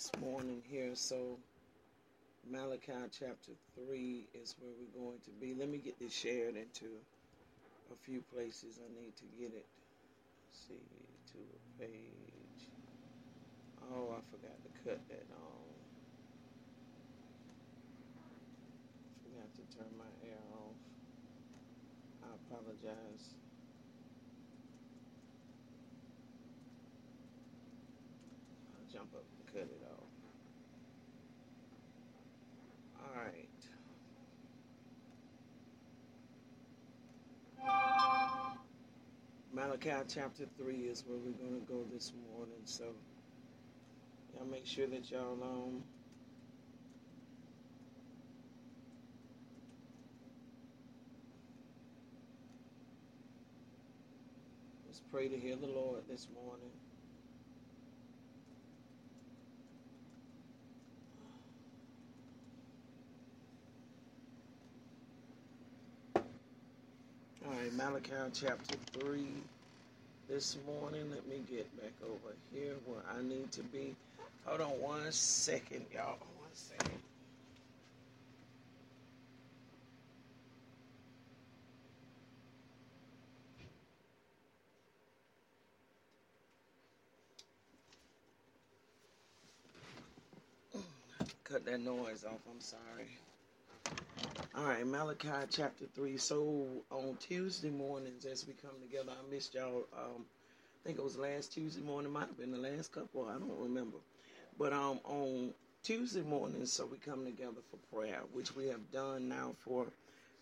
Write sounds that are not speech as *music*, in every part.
this morning here. So, Malachi chapter 3 is where we're going to be. Let me get this shared into a few places. I need to get it. Let's see, to a page. Oh, I forgot to cut that on. Forgot to turn my air off. I apologize. Malachi chapter 3 is where we're going to go this morning. So, y'all make sure that y'all um, let's pray to hear the Lord this morning. All right, Malachi chapter 3 this morning. Let me get back over here where I need to be. Hold on one second, y'all. One second. Cut that noise off. I'm sorry. All right, Malachi chapter 3. So on Tuesday mornings, as we come together, I missed y'all. Um, I think it was last Tuesday morning, might have been the last couple, I don't remember. But um, on Tuesday mornings, so we come together for prayer, which we have done now for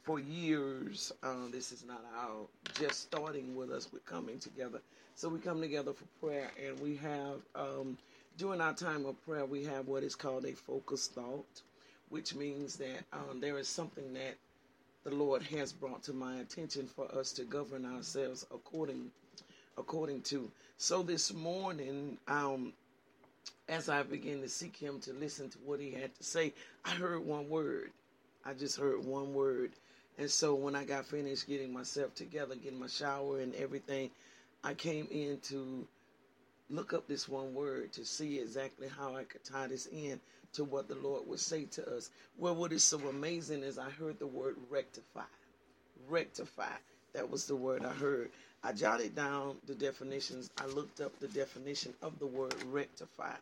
for years. Uh, this is not our just starting with us, we're coming together. So we come together for prayer, and we have, um, during our time of prayer, we have what is called a focused thought which means that um, there is something that the Lord has brought to my attention for us to govern ourselves according according to. So this morning, um, as I began to seek Him to listen to what He had to say, I heard one word. I just heard one word, and so when I got finished getting myself together, getting my shower and everything, I came in to look up this one word to see exactly how I could tie this in to what the Lord would say to us. Well, what is so amazing is I heard the word rectify. Rectify. That was the word I heard. I jotted down the definitions. I looked up the definition of the word rectify.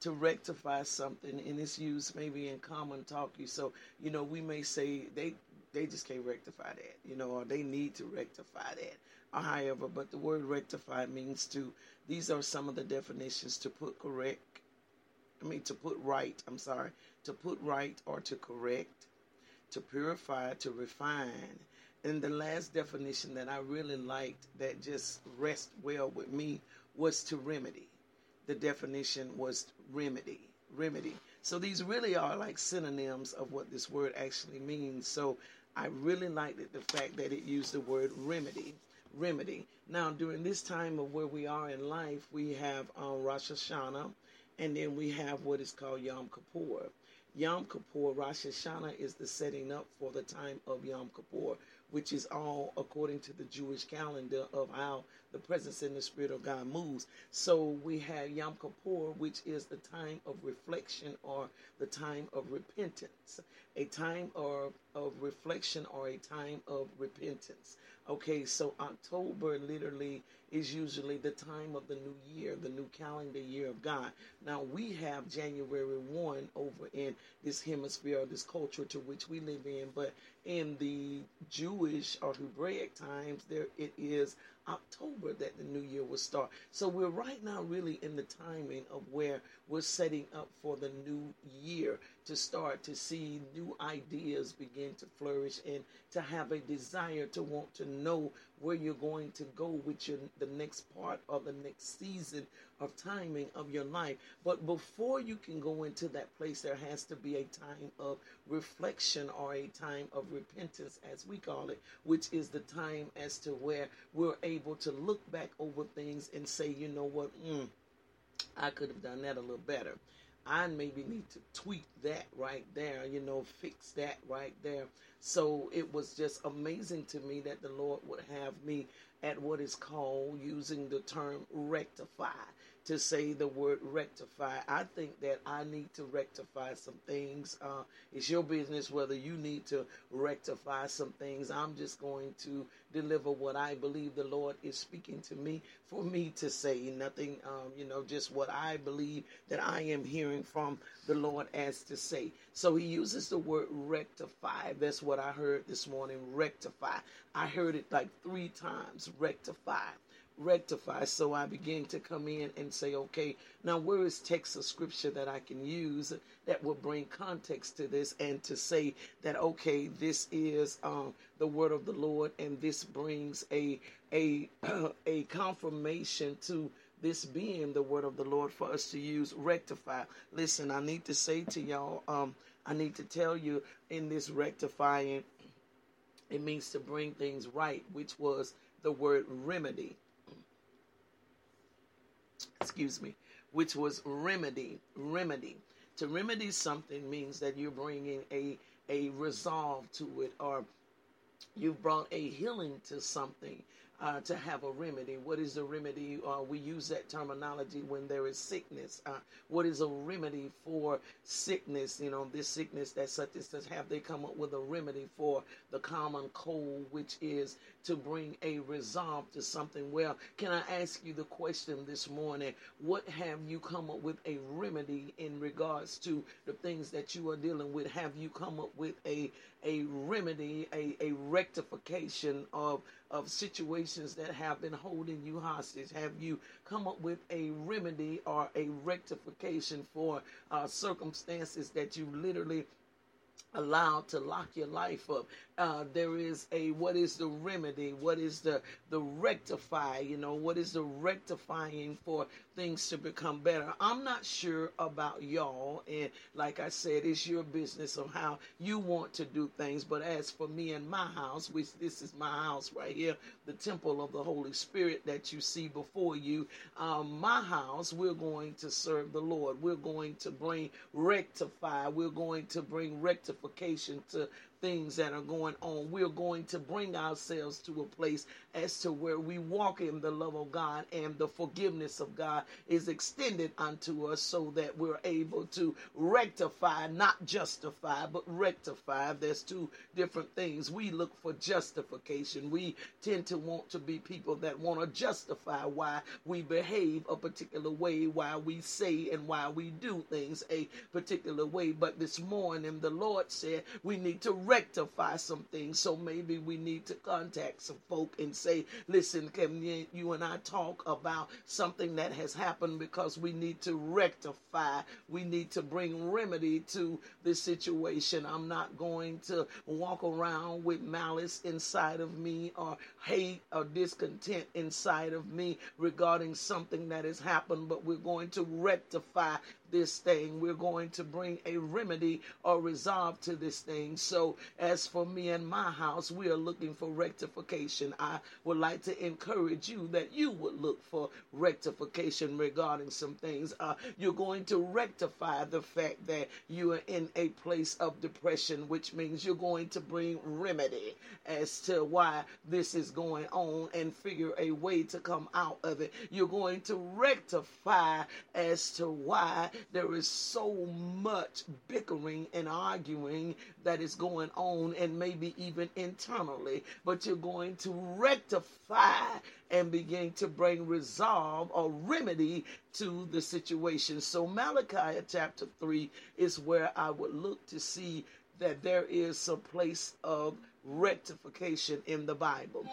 To rectify something, and it's used maybe in common talk. You so, you know, we may say they they just can't rectify that, you know, or they need to rectify that, or however. But the word rectify means to. These are some of the definitions to put correct, I mean, to put right, I'm sorry, to put right or to correct, to purify, to refine. And the last definition that I really liked that just rest well with me was to remedy. The definition was remedy, remedy. So these really are like synonyms of what this word actually means. So I really liked it, the fact that it used the word remedy. Remedy. Now, during this time of where we are in life, we have um, Rosh Hashanah, and then we have what is called Yom Kippur. Yom Kippur, Rosh Hashanah is the setting up for the time of Yom Kippur, which is all according to the Jewish calendar of how the presence and the Spirit of God moves. So we have Yom Kippur, which is the time of reflection or the time of repentance, a time of, of reflection or a time of repentance. Okay, so October literally is usually the time of the new year, the new calendar year of God. Now we have January 1 over in this hemisphere or this culture to which we live in, but in the Jewish or Hebraic times, there it is October that the new year will start. So we're right now really in the timing of where we're setting up for the new year to start to see new ideas begin to flourish and to have a desire to want to know where you're going to go with your the next part of the next season of timing of your life. But before you can go into that place, there has to be a time of reflection or a time of repentance, as we call it, which is the time as to where we're able to look back over things and say, you know what, mm, I could have done that a little better. I maybe need to tweak that right there, you know, fix that right there. So it was just amazing to me that the Lord would have me at what is called using the term rectify. To say the word rectify. I think that I need to rectify some things. Uh, it's your business whether you need to rectify some things. I'm just going to deliver what I believe the Lord is speaking to me for me to say. Nothing, um, you know, just what I believe that I am hearing from the Lord as to say. So he uses the word rectify. That's what I heard this morning. Rectify. I heard it like three times. Rectify rectify. So I began to come in and say, okay, now where is text of scripture that I can use that will bring context to this and to say that, okay, this is um, the word of the Lord and this brings a, a, *clears throat* a confirmation to this being the word of the Lord for us to use rectify. Listen, I need to say to y'all, um, I need to tell you in this rectifying, it means to bring things right, which was the word remedy excuse me, which was remedy. Remedy. To remedy something means that you're bringing a a resolve to it, or you've brought a healing to something uh, to have a remedy. What is the remedy? Uh, we use that terminology when there is sickness. Uh, what is a remedy for sickness? You know, this sickness that such and such have they come up with a remedy for the common cold, which is to bring a resolve to something. Well, can I ask you the question this morning? What have you come up with a remedy in regards to the things that you are dealing with? Have you come up with a a remedy, a, a rectification of of situations that have been holding you hostage? Have you come up with a remedy or a rectification for uh, circumstances that you literally allowed to lock your life up. Uh, there is a what is the remedy? What is the the rectify? You know what is the rectifying for things to become better? I'm not sure about y'all, and like I said, it's your business of how you want to do things. But as for me and my house, which this is my house right here, the temple of the Holy Spirit that you see before you, um, my house, we're going to serve the Lord. We're going to bring rectify. We're going to bring rectification to things that are going on. We're going to bring ourselves to a place as to where we walk in the love of God and the forgiveness of God is extended unto us so that we're able to rectify, not justify, but rectify. There's two different things. We look for justification. We tend to want to be people that want to justify why we behave a particular way, why we say and why we do things a particular way. But this morning, the Lord said we need to rectify some things. So maybe we need to contact some folk and say, listen, can you and I talk about something that has happened because we need to rectify, we need to bring remedy to this situation. I'm not going to walk around with malice inside of me or hate or discontent inside of me regarding something that has happened, but we're going to rectify this thing. We're going to bring a remedy or resolve to this thing. So, as for me and my house, we are looking for rectification. I would like to encourage you that you would look for rectification regarding some things. Uh, you're going to rectify the fact that you are in a place of depression, which means you're going to bring remedy as to why this is going on and figure a way to come out of it. You're going to rectify as to why there is so much bickering and arguing that is going on, and maybe even internally. But you're going to rectify and begin to bring resolve or remedy to the situation. So, Malachi chapter 3 is where I would look to see that there is a place of rectification in the Bible.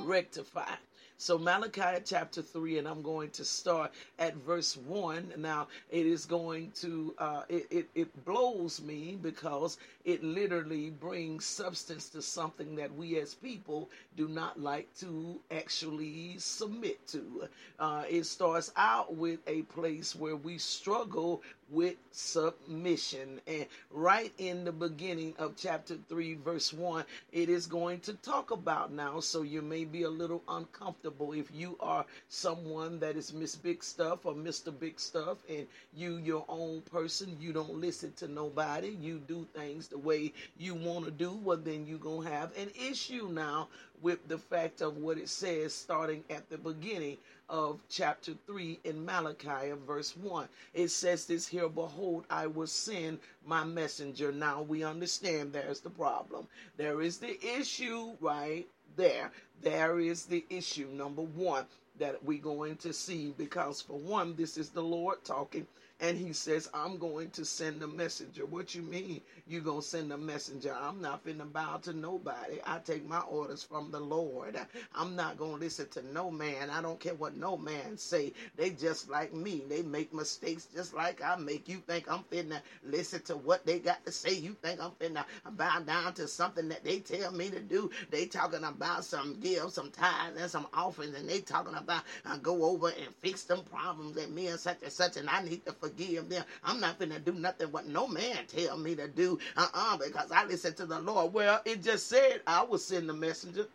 Rectify. So, Malachi chapter 3, and I'm going to start at verse 1. Now, it is going to, uh, it, it, it blows me because it literally brings substance to something that we as people do not like to actually submit to. Uh, it starts out with a place where we struggle with submission. And right in the beginning of chapter 3, verse 1, it is going to talk about now, so you may be a little uncomfortable if you are someone that is Miss Big Stuff or Mr. Big Stuff and you your own person, you don't listen to nobody, you do things the way you want to do, well then you're going to have an issue now with the fact of what it says starting at the beginning of chapter 3 in Malachi of verse 1. It says this here, Behold, I will send my messenger. Now we understand there's the problem. There is the issue right there. There is the issue, number one, that we're going to see because, for one, this is the Lord talking and he says, I'm going to send a messenger. What you mean you going to send a messenger? I'm not finna bow to nobody. I take my orders from the Lord. I'm not going to listen to no man. I don't care what no man say. They just like me. They make mistakes just like I make. You think I'm finna listen to what they got to say? You think I'm finna bow down to something that they tell me to do? They talking about some give, some tithes, and some offerings, and they talking about uh, go over and fix them problems that me and such and such, and I need to forgive them. I'm not gonna do nothing what no man tell me to do. Uh-uh, because I listen to the Lord. Well, it just said I will send the messenger.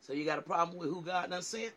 So you got a problem with who God done sent?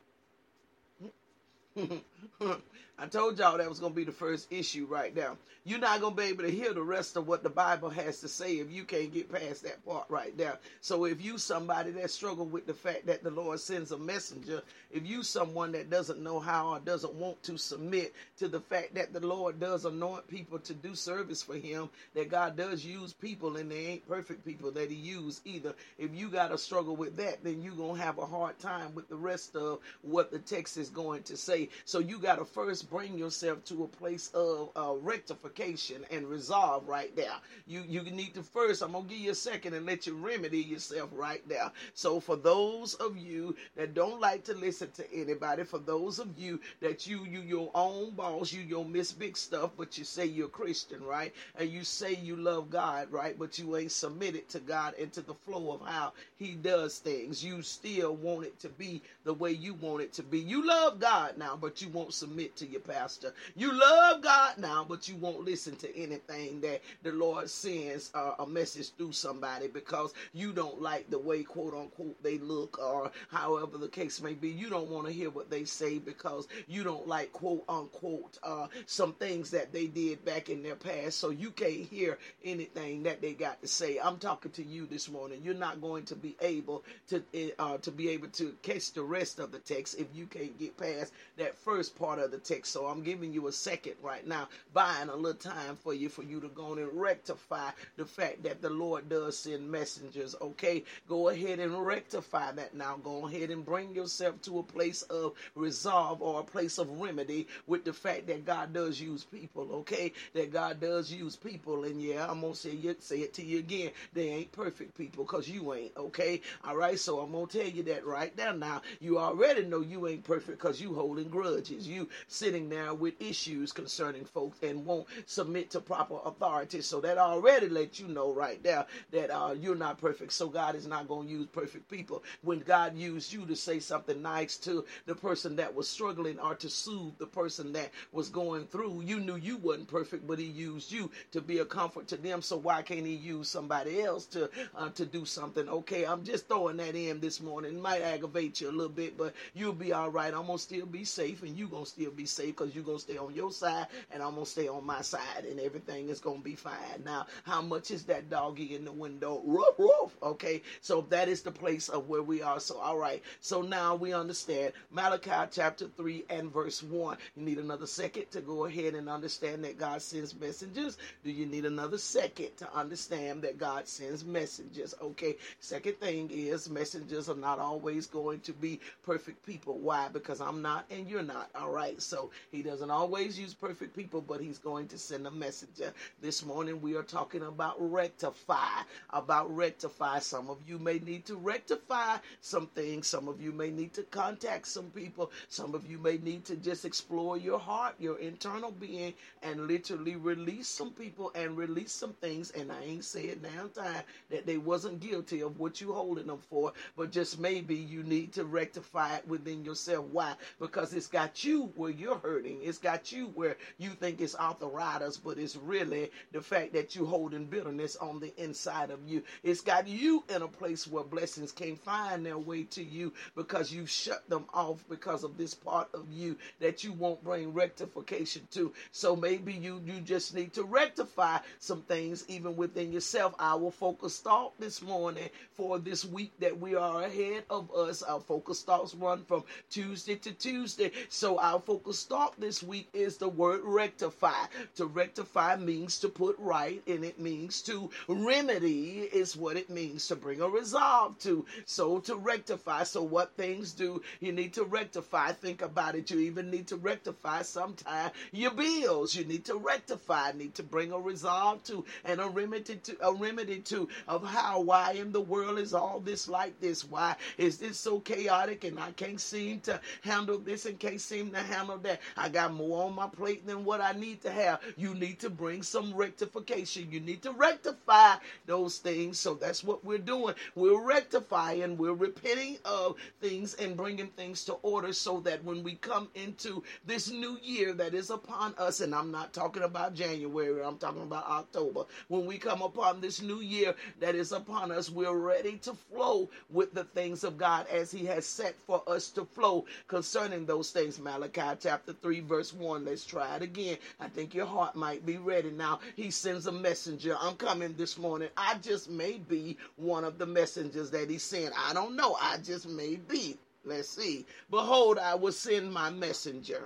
*laughs* I told y'all that was going to be the first issue right now. You're not going to be able to hear the rest of what the Bible has to say if you can't get past that part right now. So if you somebody that struggle with the fact that the Lord sends a messenger, if you someone that doesn't know how or doesn't want to submit to the fact that the Lord does anoint people to do service for him, that God does use people and they ain't perfect people that he used either. If you got to struggle with that, then you're going to have a hard time with the rest of what the text is going to say. So you got to first bring yourself to a place of uh, rectification and resolve right there. You you need to first. I'm gonna give you a second and let you remedy yourself right there. So for those of you that don't like to listen to anybody, for those of you that you you your own boss, you your miss big stuff, but you say you're Christian, right? And you say you love God, right? But you ain't submitted to God and to the flow of how He does things. You still want it to be the way you want it to be. You love God now, but you won't submit to your pastor. You love God now, but you won't listen to anything that the Lord sends uh, a message through somebody because you don't like the way, quote unquote, they look or however the case may be. You don't want to hear what they say because you don't like, quote unquote, uh, some things that they did back in their past. So you can't hear anything that they got to say. I'm talking to you this morning. You're not going to be able to uh, to be able to catch the rest of the text if you can't get past that first part of the text. So I'm giving you a second right now, buying a little time for you for you to go and rectify the fact that the Lord does send messengers. Okay, go ahead and rectify that now. Go ahead and bring yourself to a place of resolve or a place of remedy with the fact that God does use people. Okay, that God does use people, and yeah, I'm gonna say say it to you again. They ain't perfect people because you ain't. Okay, all right. So I'm gonna tell you that right now. Now you already know you ain't perfect because you holding grudges. You sitting there with issues concerning folks and won't submit to proper authority. So that already lets you know right there that uh, you're not perfect. So God is not going to use perfect people. When God used you to say something nice to the person that was struggling or to soothe the person that was going through, you knew you wasn't perfect, but He used you to be a comfort to them. So why can't He use somebody else to uh, to do something? Okay, I'm just throwing that in this morning. It might aggravate you a little bit, but you'll be all right. I'm gonna still be safe, and you gonna still be safe because you're gonna stay on your side and I'm gonna stay on my side and everything is gonna be fine. Now, how much is that doggy in the window? Roof, roof. Okay, so that is the place of where we are. So, all right, so now we understand Malachi chapter 3 and verse 1. You need another second to go ahead and understand that God sends messengers. Do you need another second to understand that God sends messengers? Okay, second thing is messengers are not always going to be perfect people. Why? Because I'm not and you're not. All right, so he doesn't always use perfect people, but he's going to send a messenger. This morning we are talking about rectify. About rectify. Some of you may need to rectify some things. Some of you may need to contact some people. Some of you may need to just explore your heart, your internal being, and literally release some people and release some things. And I ain't saying now time that they wasn't guilty of what you holding them for, but just maybe you need to rectify it within yourself. Why? Because it's got you where you're hurting. It's got you where you think it's arthritis, but it's really the fact that you're holding bitterness on the inside of you. It's got you in a place where blessings can't find their way to you because you shut them off because of this part of you that you won't bring rectification to. So maybe you you just need to rectify some things even within yourself. Our focus thought this morning for this week that we are ahead of us. Our focus thoughts run from Tuesday to Tuesday. So our focus thought this week is the word rectify. To rectify means to put right, and it means to remedy is what it means to bring a resolve to. So to rectify. So what things do you need to rectify? Think about it. You even need to rectify sometime your bills. You need to rectify. Need to bring a resolve to and a remedy to a remedy to of how why in the world is all this like this? Why is this so chaotic and I can't seem to handle this and can't seem to handle that? I got more on my plate than what I need to have. You need to bring some rectification. You need to rectify those things. So that's what we're doing. We're rectifying, we're repenting of things and bringing things to order so that when we come into this new year that is upon us, and I'm not talking about January, I'm talking about October. When we come upon this new year that is upon us, we're ready to flow with the things of God as He has set for us to flow concerning those things. Malachi chapter 3, verse 1. Let's try it again. I think your heart might be ready now. He sends a messenger. I'm coming this morning. I just may be one of the messengers that He sent. I don't know. I just may be. Let's see. Behold, I will send my messenger,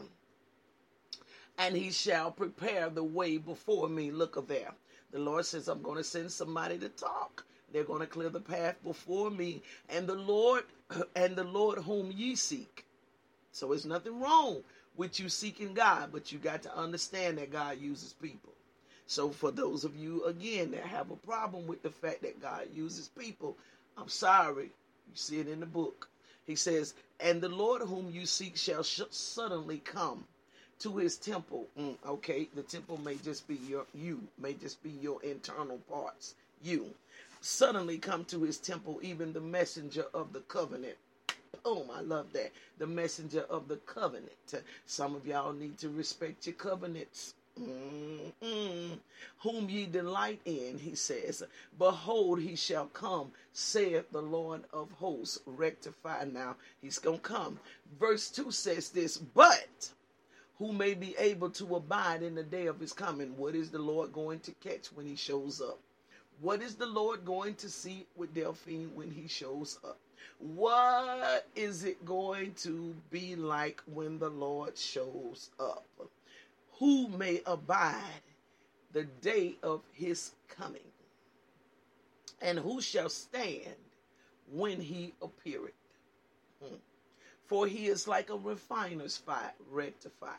and he shall prepare the way before me. Look there. The Lord says, I'm going to send somebody to talk. They're going to clear the path before me. And the Lord, *clears throat* and the Lord whom ye seek. So it's nothing wrong with you seeking God, but you got to understand that God uses people. So for those of you again that have a problem with the fact that God uses people, I'm sorry. You see it in the book. He says, "And the Lord whom you seek shall sh- suddenly come to his temple." Mm, okay, the temple may just be your you, may just be your internal parts. You suddenly come to his temple, even the messenger of the covenant. Boom, I love that. The messenger of the covenant. Some of y'all need to respect your covenants. Mm-mm. Whom ye delight in, he says, Behold, he shall come, saith the Lord of hosts. Rectify now. He's going to come. Verse 2 says this, But who may be able to abide in the day of his coming? What is the Lord going to catch when he shows up? What is the Lord going to see with Delphine when he shows up? What is it going to be like when the Lord shows up? Who may abide the day of his coming? And who shall stand when he appeareth? Hmm. For he is like a refiner's fire, rectify.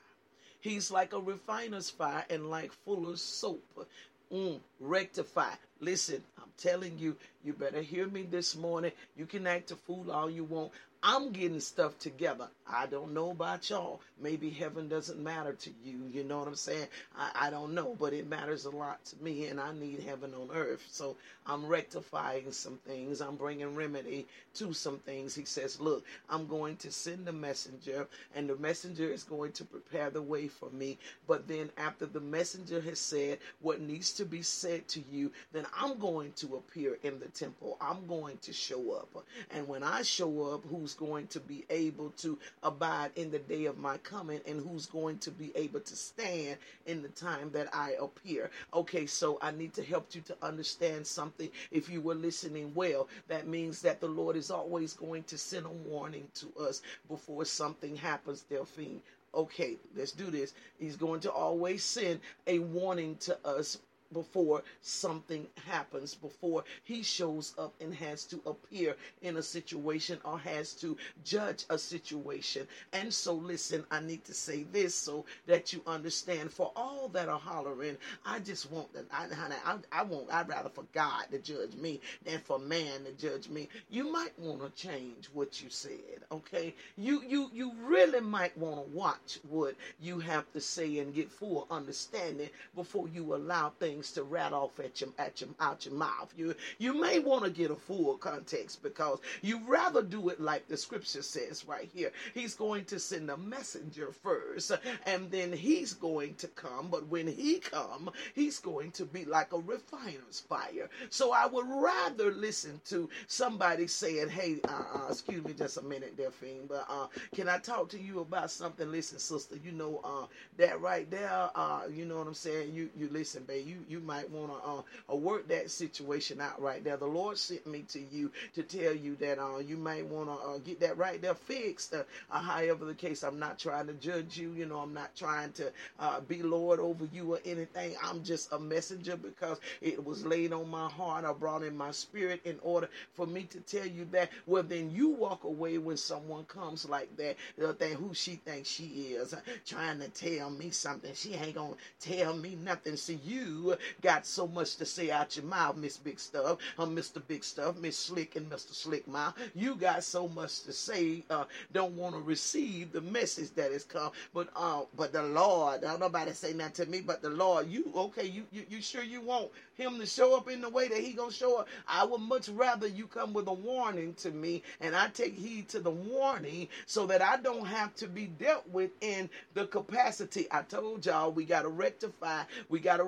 He's like a refiner's fire and like fuller's soap. Mm, rectify. Listen, I'm telling you, you better hear me this morning. You can act a fool all you want. I'm getting stuff together. I don't know about y'all. Maybe heaven doesn't matter to you. You know what I'm saying? I, I don't know, but it matters a lot to me, and I need heaven on earth. So I'm rectifying some things. I'm bringing remedy to some things. He says, Look, I'm going to send a messenger, and the messenger is going to prepare the way for me. But then, after the messenger has said what needs to be said to you, then I'm going to appear in the temple. I'm going to show up. And when I show up, who's going to be able to abide in the day of my coming and who's going to be able to stand in the time that I appear. Okay, so I need to help you to understand something. If you were listening well, that means that the Lord is always going to send a warning to us before something happens, Delphine okay, let's do this. He's going to always send a warning to us before something happens, before he shows up and has to appear in a situation or has to judge a situation. And so, listen, I need to say this so that you understand. For all that are hollering, I just want that. I, I, I want. I'd rather for God to judge me than for man to judge me. You might want to change what you said. Okay, you you you really might want to watch what you have to say and get full understanding before you allow things things to rattle off at your, at your, out your mouth. You, you may want to get a full context because you rather do it like the scripture says right here. He's going to send a messenger first and then he's going to come. But when he come, he's going to be like a refiner's fire. So I would rather listen to somebody saying, hey, uh, uh, excuse me just a minute there, Fiend, but uh, can I talk to you about something? Listen, sister, you know uh, that right there, uh, you know what I'm saying? You you listen, babe, you, you might want to uh, work that situation out right there. The Lord sent me to you to tell you that uh, you might want to uh, get that right there fixed. Uh, uh, however the case, I'm not trying to judge you. You know, I'm not trying to uh, be Lord over you or anything. I'm just a messenger because it was laid on my heart. I brought in my spirit in order for me to tell you that. Well, then you walk away when someone comes like that. They'll who she thinks she is, uh, trying to tell me something. She ain't gonna tell me nothing. See, you *laughs* got so much to say out your mouth, Miss Big Stuff, uh, Mr. Big Stuff, Miss Slick and Mr. Slick Mouth. You got so much to say. Uh, don't want to receive the message that has come, but uh, but the Lord. Don't nobody say nothing to me, but the Lord. You okay? You you, you sure you want him to show up in the way that he gonna show up? I would much rather you come with a warning to me, and I take heed to the warning so that I don't have to be dealt with in the capacity. I told y'all we got to rectify. We got to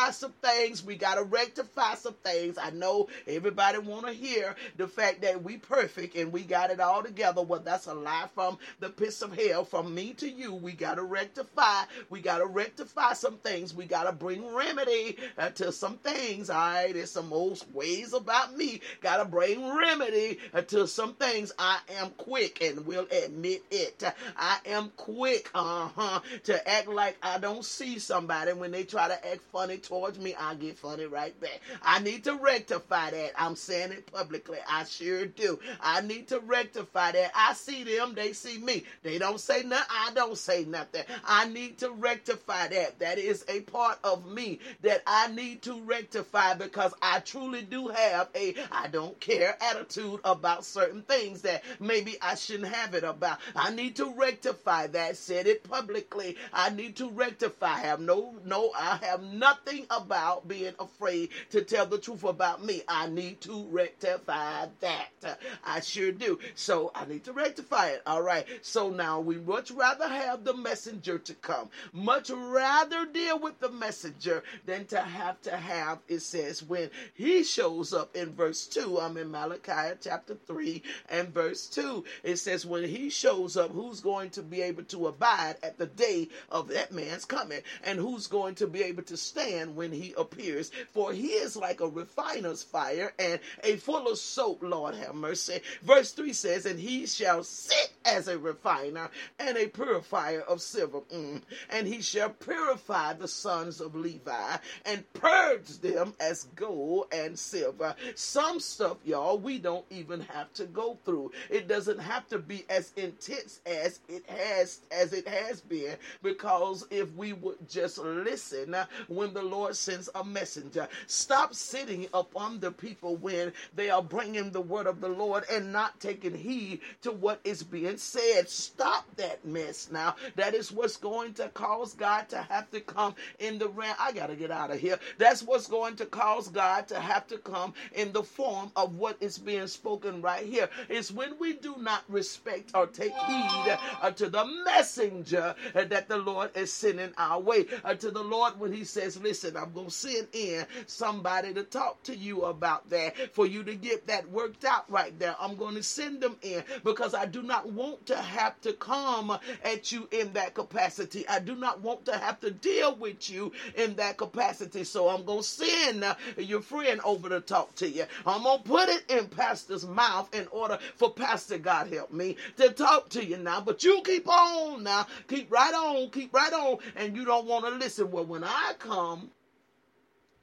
rectify some things. We got to rectify some things. I know everybody want to hear the fact that we perfect and we got it all together. Well, that's a lie from the pits of hell. From me to you, we got to rectify. We got to rectify some things. We got to bring remedy uh, to some things. All right, there's some old ways about me. Got to bring remedy uh, to some things. I am quick and will admit it. I am quick, uh huh, to act like I don't see somebody when they try to act funny towards me. I get funny right back. I need to rectify that. I'm saying it publicly. I sure do. I need to rectify that. I see them, they see me. They don't say nothing. I don't say nothing. I need to rectify that. That is a part of me that I need to rectify because I truly do have a I don't care attitude about certain things that maybe I shouldn't have it about. I need to rectify that. Said it publicly. I need to rectify. I have no no I have nothing about being afraid to tell the truth about me. I need to rectify that. I sure do. So I need to rectify it. All right. So now we much rather have the messenger to come. Much rather deal with the messenger than to have to have, it says, when he shows up in verse 2. I'm in Malachi chapter 3 and verse 2. It says, when he shows up, who's going to be able to abide at the day of that man's coming? And who's going to be able to stand when he appears? For he is like a refiner's fire and a fuller's soap, Lord have mercy. Verse 3 says, And he shall sit as a refiner and a purifier of silver. Mm. And he shall purify the sons of Levi and purge them as gold and silver. Some stuff, y'all, we don't even have to go through. It doesn't have to be as intense as it has as it has been because if we would just listen when the Lord sends a messenger, stop sitting upon the people when they are bringing the word of the Lord and not taking heed to what is being said. Stop that mess now. That is what's going to cause God to have to come in the realm. I got to get out of here. That's what's going to cause God to have to come in the form of what is being spoken right here. It's when we do not respect or take heed uh, to the messenger uh, that the Lord is sending our way. Uh, to the Lord, when He says, Listen, I'm going to send in somebody to talk to you about that for you to get that worked out right there. I'm going to send them in because I do not want to have to come at you in that capacity. I do not want to have to deal with you in that capacity. So I'm going to send your friend over to talk to you. I'm going to put it in Pastor's mouth in order for Pastor, God help me, to talk to you now. But you keep on now. Keep right on. Keep right on. And you don't want to listen. Well, when I come,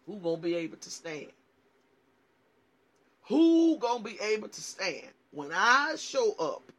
who gonna be able to stand? Who gonna be able to stand when I show up?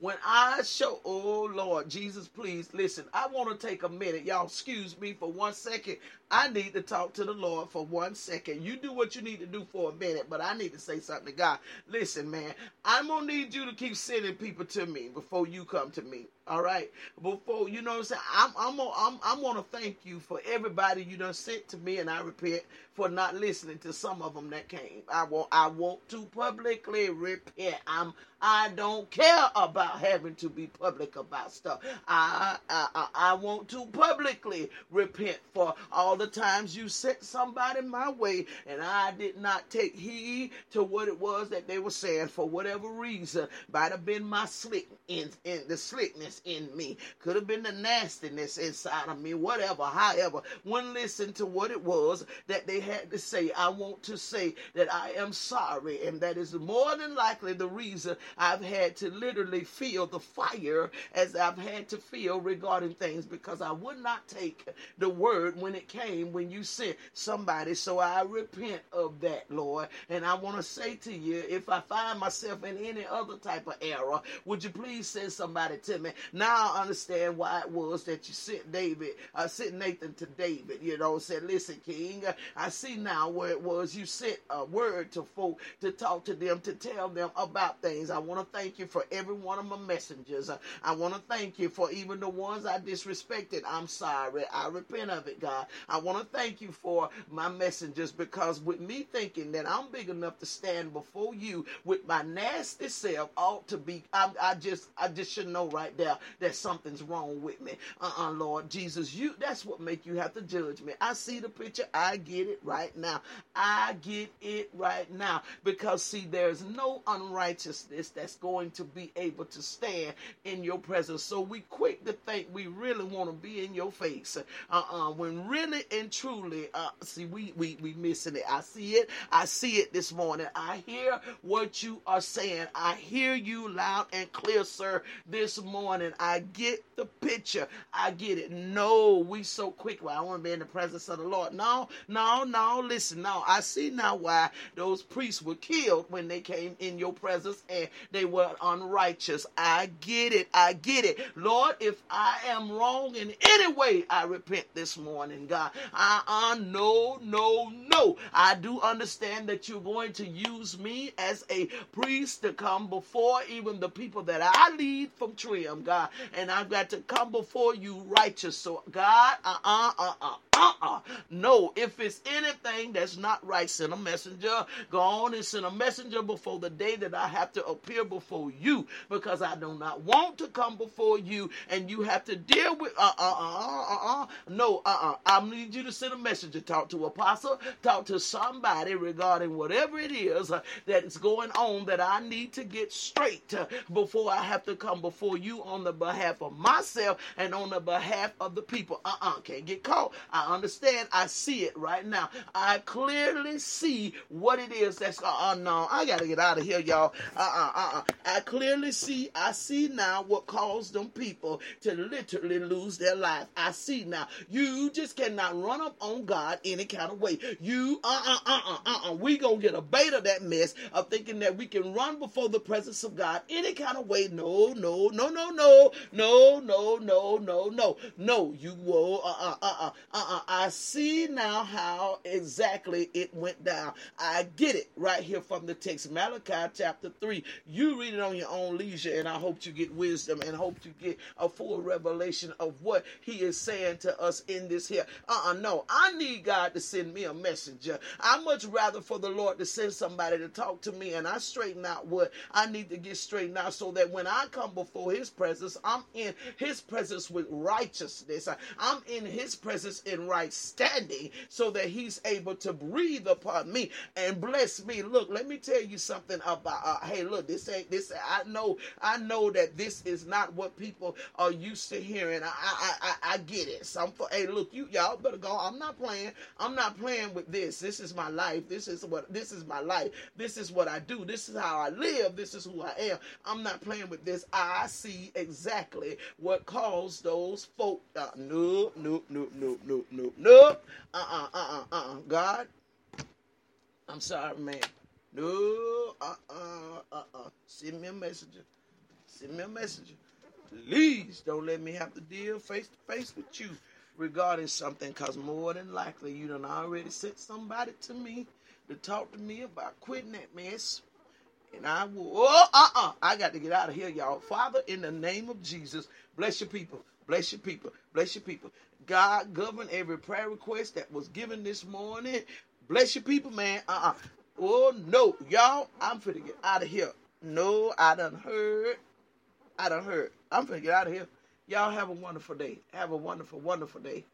When I show, oh Lord, Jesus, please listen. I want to take a minute. Y'all, excuse me for one second. I need to talk to the Lord for one second. You do what you need to do for a minute, but I need to say something to God. Listen, man, I'm going to need you to keep sending people to me before you come to me. All right. Before you know what I'm saying, I'm I'm I'm I'm gonna thank you for everybody you done sent to me, and I repent for not listening to some of them that came. I want I want to publicly repent. I'm I don't care about having to be public about stuff. I, I, I want to publicly repent for all the times you sent somebody my way and I did not take heed to what it was that they were saying for whatever reason. Might have been my slick in, in the slickness in me. Could have been the nastiness inside of me. Whatever. However, one listen to what it was that they had to say. I want to say that I am sorry, and that is more than likely the reason I've had to literally feel the fire as I've had to feel regarding things because I would not take the word when it came when you sent somebody. So I repent of that, Lord. And I want to say to you, if I find myself in any other type of error, would you please send somebody to me? Now I understand why it was that you sent David, uh, sent Nathan to David, you know, said, listen, King, I see now where it was you sent a word to folk to talk to them, to tell them about things. I want to thank you for every one of my messengers. I want to thank you for even the ones I disrespected. I'm sorry. I repent of it, God. I want to thank you for my messengers because with me thinking that I'm big enough to stand before you with my nasty self ought to be, I, I just, I just should know right there that something's wrong with me. Uh-uh, Lord Jesus, you, that's what make you have to judge me. I see the picture. I get it right now. I get it right now because see, there's no unrighteousness that's going to be able to stand in your presence. So we quick to think we really want to be in your face. Uh-uh. When really and truly, uh, see, we, we, we missing it. I see it. I see it this morning. I hear what you are saying. I hear you loud and clear, sir, this morning. I get the picture. I get it. No, we so quick. Well, I want to be in the presence of the Lord. No, no, no. Listen, no. I see now why those priests were killed when they came in your presence and they were unrighteous. I get it. I get it. Lord, if I am wrong in any way, I repent this morning, God. I uh, no, no, no. I do understand that you're going to use me as a priest to come before even the people that I lead from Trim, God. And I've got to come before you righteous. So, God, uh uh uh uh uh-uh. No, if it's anything that's not right, send a messenger. Go on and send a messenger before the day that I have to appear before you because I do not want to come before you and you have to deal with uh uh uh uh uh. No, uh uh. I need you to send a messenger. Talk to apostle. Talk to somebody regarding whatever it is uh, that is going on that I need to get straight uh, before I have to come before you on the behalf of myself and on the behalf of the people. Uh uh. Can't get caught. I understand. See it right now. I clearly see what it is that's. Uh, no, I gotta get out of here, y'all. Uh uh uh uh. I clearly see. I see now what caused them people to literally lose their life. I see now. You just cannot run up on God any kind of way. You uh uh uh uh uh uh. We gonna get a bait of that mess of thinking that we can run before the presence of God any kind of way. No, no, no, no, no, no, no, no, no, no, no. You will uh uh uh uh uh. I see now how exactly it went down. I get it right here from the text, Malachi chapter 3. You read it on your own leisure, and I hope you get wisdom and hope you get a full revelation of what he is saying to us in this here. Uh-uh, no. I need God to send me a messenger. I much rather for the Lord to send somebody to talk to me, and I straighten out what I need to get straightened out so that when I come before his presence, I'm in his presence with righteousness. I'm in his presence in right standing so that he's able to breathe upon me and bless me. Look, let me tell you something about uh, hey, look, this ain't this I know I know that this is not what people are used to hearing. I I I, I get it. Some for hey, look, you y'all better go. I'm not playing. I'm not playing with this. This is my life. This is what this is my life. This is what I do. This is how I live. This is who I am. I'm not playing with this. I see exactly what caused those folk. Uh, no, no, no, no, no, no, no, uh-uh, uh-uh, uh-uh. God, I'm sorry, man. No, uh-uh, uh-uh. Send me a messenger. Send me a messenger. Please don't let me have to deal face to face with you regarding something, because more than likely you done already sent somebody to me to talk to me about quitting that mess. And I will, oh, uh-uh, I got to get out of here, y'all. Father, in the name of Jesus, bless your people, bless your people, bless your people. God, govern every prayer request that was given this morning. Bless your people, man. Uh-uh. Oh, no, y'all, I'm finna get out of here. No, I done heard. I done heard. I'm finna get out of here. Y'all have a wonderful day. Have a wonderful, wonderful day.